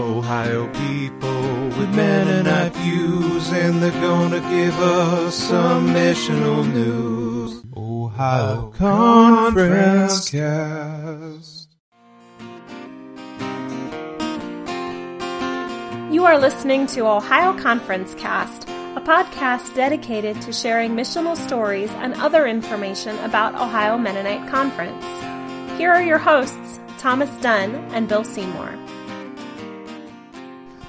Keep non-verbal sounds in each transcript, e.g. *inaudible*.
Ohio people with Mennonite views, and they're gonna give us some missional news. Ohio Conference Cast. You are listening to Ohio Conference Cast, a podcast dedicated to sharing missional stories and other information about Ohio Mennonite Conference. Here are your hosts, Thomas Dunn and Bill Seymour.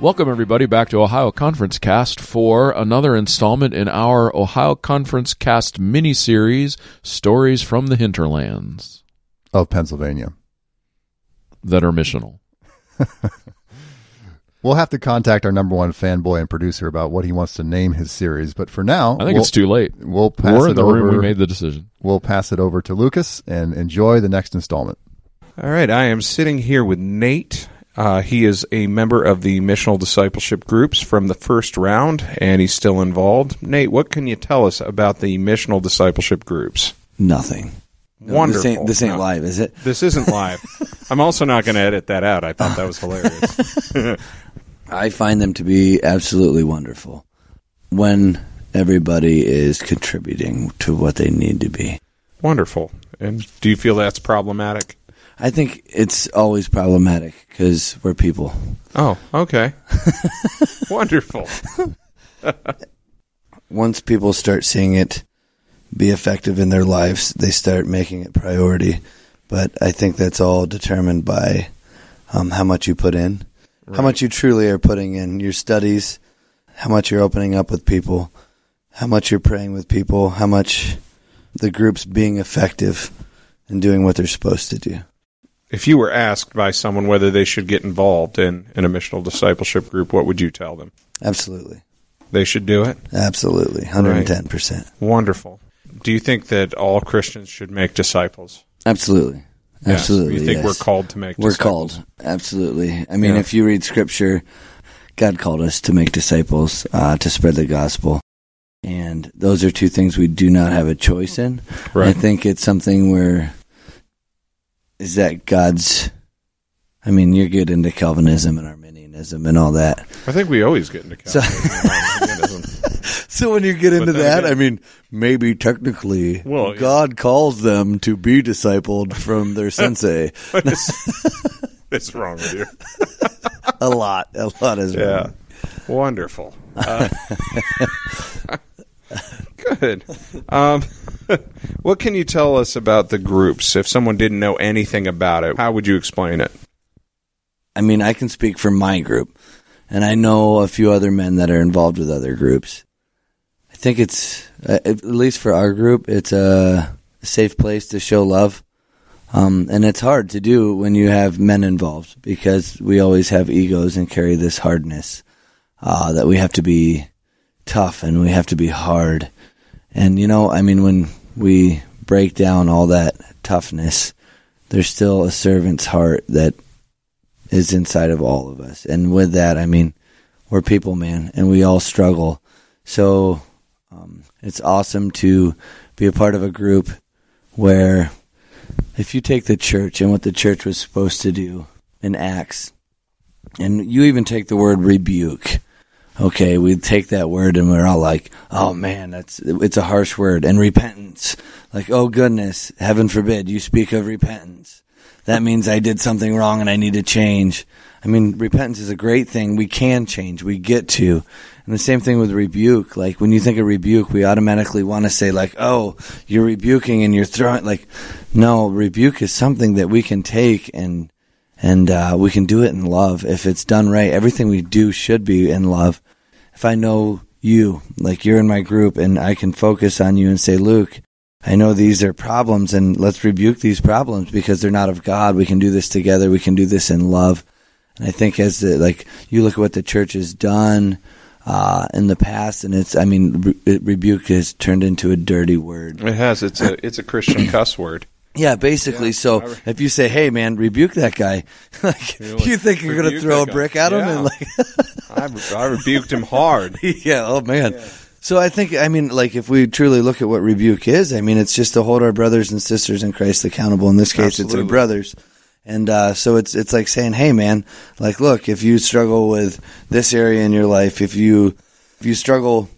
Welcome, everybody, back to Ohio Conference Cast for another installment in our Ohio Conference Cast mini series, Stories from the Hinterlands of Pennsylvania. that are missional. *laughs* We'll have to contact our number one fanboy and producer about what he wants to name his series, but for now, I think we'll, it's too late. We'll pass We're in the over. room. We made the decision. We'll pass it over to Lucas and enjoy the next installment. All right, I am sitting here with Nate. Uh, he is a member of the missional discipleship groups from the first round, and he's still involved. Nate, what can you tell us about the missional discipleship groups? Nothing. Wonderful. This ain't, this ain't No. live, is it? This isn't live. *laughs* I'm also not going to edit that out. I thought that was hilarious. *laughs* I find them to be absolutely wonderful when everybody is contributing to what they need to be. Wonderful. And do you feel that's problematic? I think it's always problematic because we're people. Oh, okay. *laughs* Wonderful. *laughs* Once people start seeing it be effective in their lives, they start making it priority. But I think that's all determined by um, how much you put in, how much you truly are putting in your studies, how much you're opening up with people, how much you're praying with people, how much the group's being effective and doing what they're supposed to do. If you were asked by someone whether they should get involved in, in a missional discipleship group, what would you tell them? Absolutely. They should do it? Absolutely. 110%. Wonderful. Do you think that all Christians should make disciples? Absolutely. Yes. Absolutely. You think yes. we're called to make disciples? We're disciples? called. Absolutely. I mean, Yeah. if you read scripture, God called us to make disciples, uh, to spread the gospel. And those are two things we do not have a choice in. Right. I think it's something where is that God's I mean, you're good into Calvinism and Arminianism and all that. I think we always get into Calvinism. *laughs* So when you get into that, again- I mean, maybe technically Well, yeah. God calls them to be discipled from their *laughs* sensei. what's *laughs* wrong with you? a lot. A lot is Yeah. wrong. Wonderful. Uh, good. Um, *laughs* what can you tell us about the groups? If someone didn't know anything about it, how would you explain it? I mean, I can speak for my group, and I know a few other men that are involved with other groups. I think it's, uh, at least for our group, it's a safe place to show love. Um, and it's hard to do when you have men involved because we always have egos and carry this hardness uh, that we have to be tough and we have to be hard. And, you know, I mean, when we break down all that toughness, there's still a servant's heart that is inside of all of us. And with that, I mean, we're people, man, and we all struggle. So um, it's awesome to be a part of a group where if you take the church and what the church was supposed to do in Acts, and you even take the word rebuke. Okay, we take that word and we're all like, "Oh man, that's it's a harsh word." And repentance, like, "Oh goodness, heaven forbid you speak of repentance." That means I did something wrong and I need to change. I mean, repentance is a great thing. We can change. We get to. And the same thing with rebuke. Like when you think of rebuke, we automatically want to say like, "Oh, you're rebuking and you're throwing." Like, no, rebuke is something that we can take and and uh, we can do it in love if it's done right. Everything we do should be in love. If I know you, like you're in my group, and I can focus on you and say, Luke, I know these are problems, and let's rebuke these problems because they're not of God. We can do this together. We can do this in love. And I think as the, like you look at what the church has done uh, in the past, and it's I mean re- rebuke has turned into a dirty word. It has. It's a it's a Christian *clears throat* cuss word. Yeah, basically. so I re- if you say, "Hey, man, rebuke that guy," *laughs* like you think you're going to throw a that guy." brick at him, Yeah. and like, *laughs* I, I rebuked him hard. *laughs* yeah, oh man. So I think, I mean, like if we truly look at what rebuke is, I mean, it's just to hold our brothers and sisters in Christ accountable. In this case, it's our brothers, And uh, so it's it's like saying, "Hey, man, like, look, if you struggle with this area in your life, if you if you struggle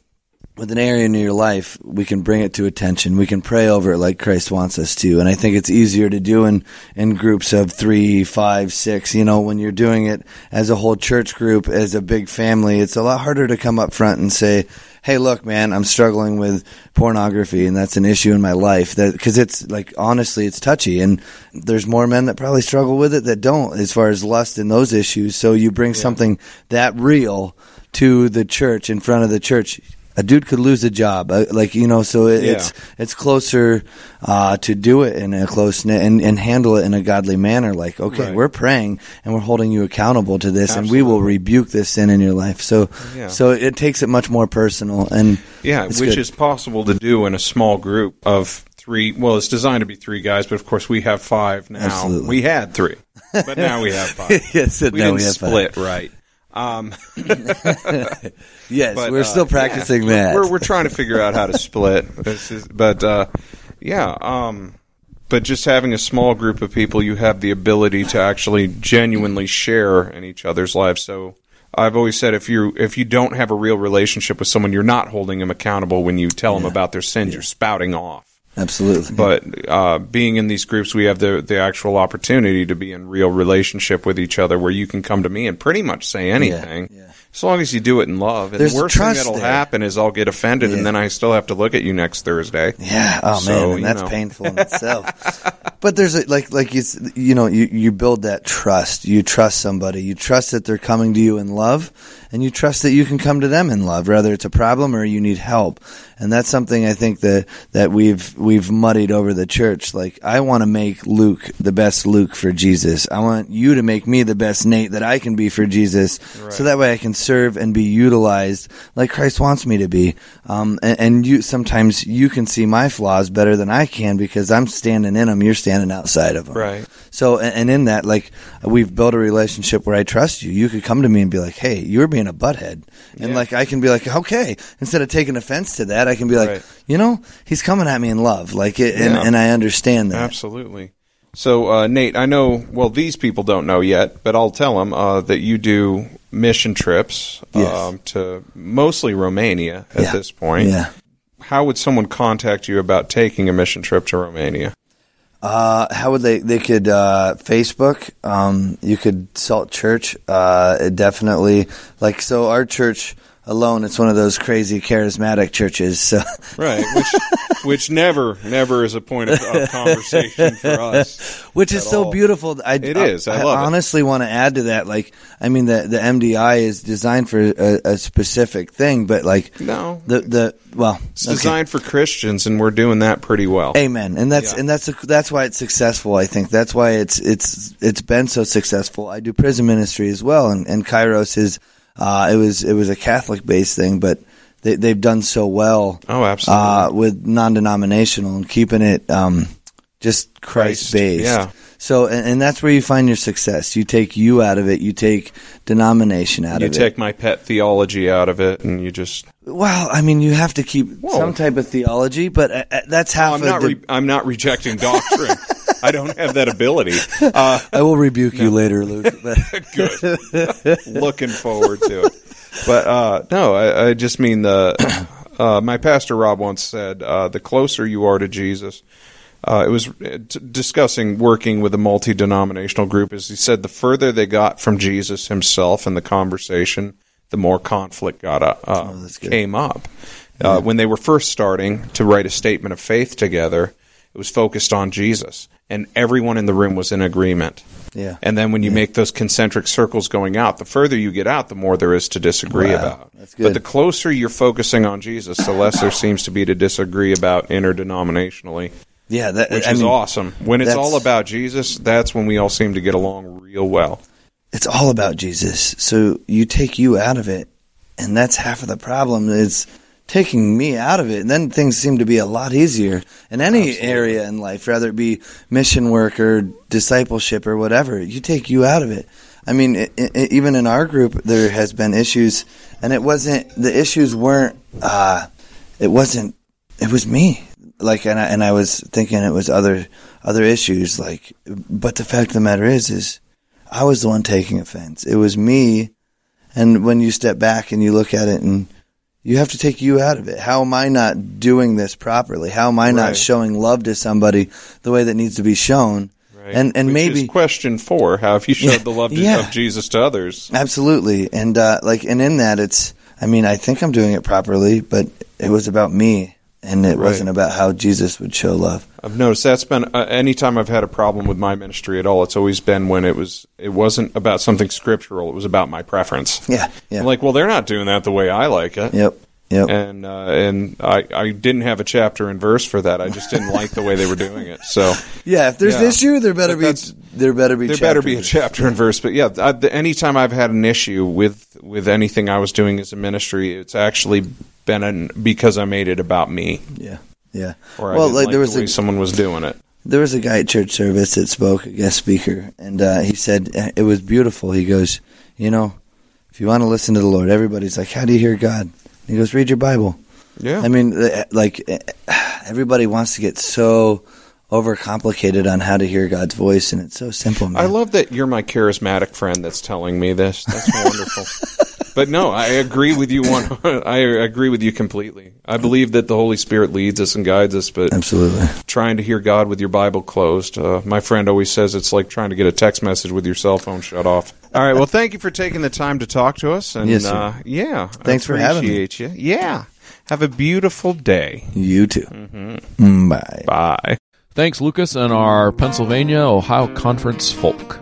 with an area in your life, we can bring it to attention. We can pray over it like Christ wants us to. And I think it's easier to do in, in groups of three, five, six. You know, when you're doing it as a whole church group, as a big family, it's a lot harder to come up front and say, Hey, look, man, I'm struggling with pornography and that's an issue in my life that, cause it's like, honestly, it's touchy and there's more men that probably struggle with it that don't as far as lust and those issues. So you bring something that real to the church in front of the church a dude could lose a job, uh, like you know. So it, Yeah. it's it's closer uh, to do it in a close knit and, and handle it in a godly manner. Like, okay, Right. we're praying and we're holding you accountable to this, and we will rebuke this sin in your life. So, Yeah. so it takes it much more personal. And Yeah, which good. is possible to do in a small group of three. Well, it's designed to be three guys, but of course we have five now. Absolutely. We had three, but now we have *laughs* five. yes, we didn't we have five. split right. Um, *laughs* Yes, but, we're uh, still practicing yeah, that. We're we're trying to figure out how to split. *laughs* This is, but uh, yeah, um, but just having a small group of people, you have the ability to actually genuinely share in each other's lives. So. I've always said if you if you don't have a real relationship with someone, you're not holding them accountable when you tell them about their sins. You're spouting off. Absolutely. But uh, being in these groups, we have the the actual opportunity to be in real relationship with each other, where you can come to me and pretty much say anything, yeah. as long as you do it in love. And There's the worst thing that'll there. happen is I'll get offended, Yeah. and then I still have to look at you next Thursday. Yeah. Oh So, man, that's know. painful in *laughs* itself. but there's a, like like you you know you you build that trust. You trust somebody. You trust that they're coming to you in love, and you trust that you can come to them in love, whether it's a problem or you need help. And that's something I think that that we've we've muddied over the church. Like I want to make Luke the best Luke for Jesus. I want you to make me the best Nate that I can be for Jesus, so that way I can serve and be utilized like Christ wants me to be. Um, and, and you sometimes you can see my flaws better than I can because I'm standing in them. You're standing outside of them. Right. So, and, and in that, like we've built a relationship where I trust you. You could come to me and be like, "Hey, you're being a butthead," and Yeah. like I can be like, "Okay." Instead of taking offense to that, I can be like, Right. "You know, he's coming at me in love." Like, it, and Yeah. and I understand that. Absolutely. So, uh, Nate, I know. Well, these people don't know yet, but I'll tell them uh, that you do mission trips Yes. um, to mostly Romania at Yeah. this point. Yeah. How would someone contact you about taking a mission trip to Romania? Uh, how would they? They could uh, Facebook. Um, you could Salt Church. Uh, definitely like so. Our church alone, it's one of those crazy charismatic churches. So Right, which which never never is a point of, of conversation for *laughs* us. which is so all. beautiful. I, It is. I I, love it. honestly want to add to that. Like, I mean, the the MDI is designed for a, a specific thing, but like No, the the well, it's okay. designed for Christians, and we're doing that pretty well. Amen. And that's Yeah. and that's that's why it's successful. I think that's why it's it's it's been so successful. I do prison ministry as well, and, and Kairos is uh, it was it was a Catholic based thing, but they they've done so well Oh, absolutely. uh, with non denominational and keeping it um, just Christ based. yeah. So and, and that's where you find your success. You take you out of it. You take denomination out you of it. You take my pet theology out of it, and you just. Well, I mean, you have to keep Whoa. some type of theology, but uh, uh, that's half I'm of not. Re- I'm not rejecting doctrine. *laughs* I don't have that ability. Uh, I will rebuke you later, Luke. *laughs* But good. Looking forward to it. But uh, no, I, I just mean the. *coughs* Uh, my pastor Rob once said, uh, "The closer you are to Jesus." Uh, it was uh, t- discussing working with a multi denominational group. As he said, the further they got from Jesus himself in the conversation, the more conflict got uh, that's came up. Uh, when they were first starting to write a statement of faith together, it was focused on Jesus, and everyone in the room was in agreement. Yeah. And then when you make those concentric circles going out, the further you get out, the more there is to disagree Wow, about. that's good. But the closer you're focusing on Jesus, the less there seems to be to disagree about interdenominationally, yeah, that, which I is mean, awesome. When it's all about Jesus, that's when we all seem to get along real well. It's all about Jesus. So you take you out of it, and that's half of the problem. Is taking me out of it, and then things seem to be a lot easier in any area in life, whether it be mission work or discipleship or whatever. You take you out of it. I mean, i i even in our group, there has been issues, and it wasn't the issues weren't. Uh, it wasn't. It was me. like, and I, and I was thinking it was other other issues. Like, but the fact of the matter is, is I was the one taking offense. It was me. And when you step back and you look at it, and you have to take you out of it. How am I not doing this properly? How am I not Right. showing love to somebody the way that needs to be shown? And and Which maybe is question four: How have you *laughs* showed Yeah, the love to, yeah. of Jesus to others? Absolutely, and uh, like, and in that, it's. I mean, I think I'm doing it properly, but it was about me, and it Right. wasn't about how Jesus would show love. I've noticed that's been uh, anytime I've had a problem with my ministry at all. It's always been when it was it wasn't about something scriptural. It was about my preference. Yeah, yeah, I'm like, well, they're not doing that the way I like it. yep, yep. And uh, and I, I didn't have a chapter and verse for that. I just didn't like the way they were doing it. So *laughs* yeah, if there's yeah. an issue, there better be there better be there better be a chapter and verse. But yeah, I, the, anytime I've had an issue with with anything I was doing as a ministry, it's actually been an, because I made it about me, Yeah, yeah. or I well, like like there was the a, someone was doing it. there was a guy at church service that spoke, a guest speaker, and uh, he said uh, it was beautiful. He goes, you know, if you want to listen to the Lord, everybody's like, how do you hear God? He goes, read your Bible. Yeah, I mean, uh, like uh, *sighs* everybody wants to get so overcomplicated on how to hear God's voice, and it's so simple. Man. I love that you're my charismatic friend that's telling me this. That's *laughs* wonderful. But no, I agree with you. One, *laughs* I agree with you completely. I believe that the Holy Spirit leads us and guides us, but Absolutely. trying to hear God with your Bible closed, uh, my friend always says it's like trying to get a text message with your cell phone shut off. All right. Well, thank you for taking the time to talk to us, and Yes, sir. uh, yeah, Thanks for having me. appreciate you. Yeah. Have a beautiful day. You too. Mm-hmm. Mm, bye. Bye. Thanks, Lucas, and our Pennsylvania Ohio Conference folk.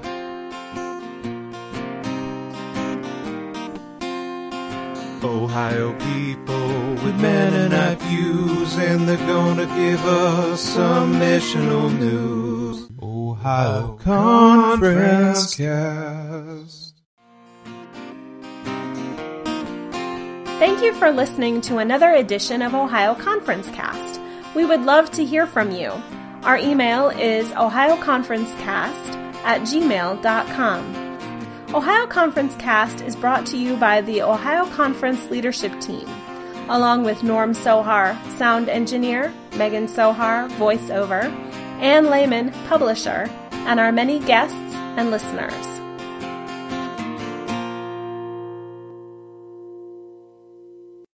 Ohio people with Mennonite views, and they're gonna give us some missional news. Ohio Conference Cast. Thank you for listening to another edition of Ohio Conference Cast. We would love to hear from you. Our email is ohioconferencecast at gmail.com. Ohio Conference Cast is brought to you by the Ohio Conference Leadership Team, along with Norm Sohar, sound engineer, Megan Sohar, voiceover, Ann Lehman, publisher, and our many guests and listeners.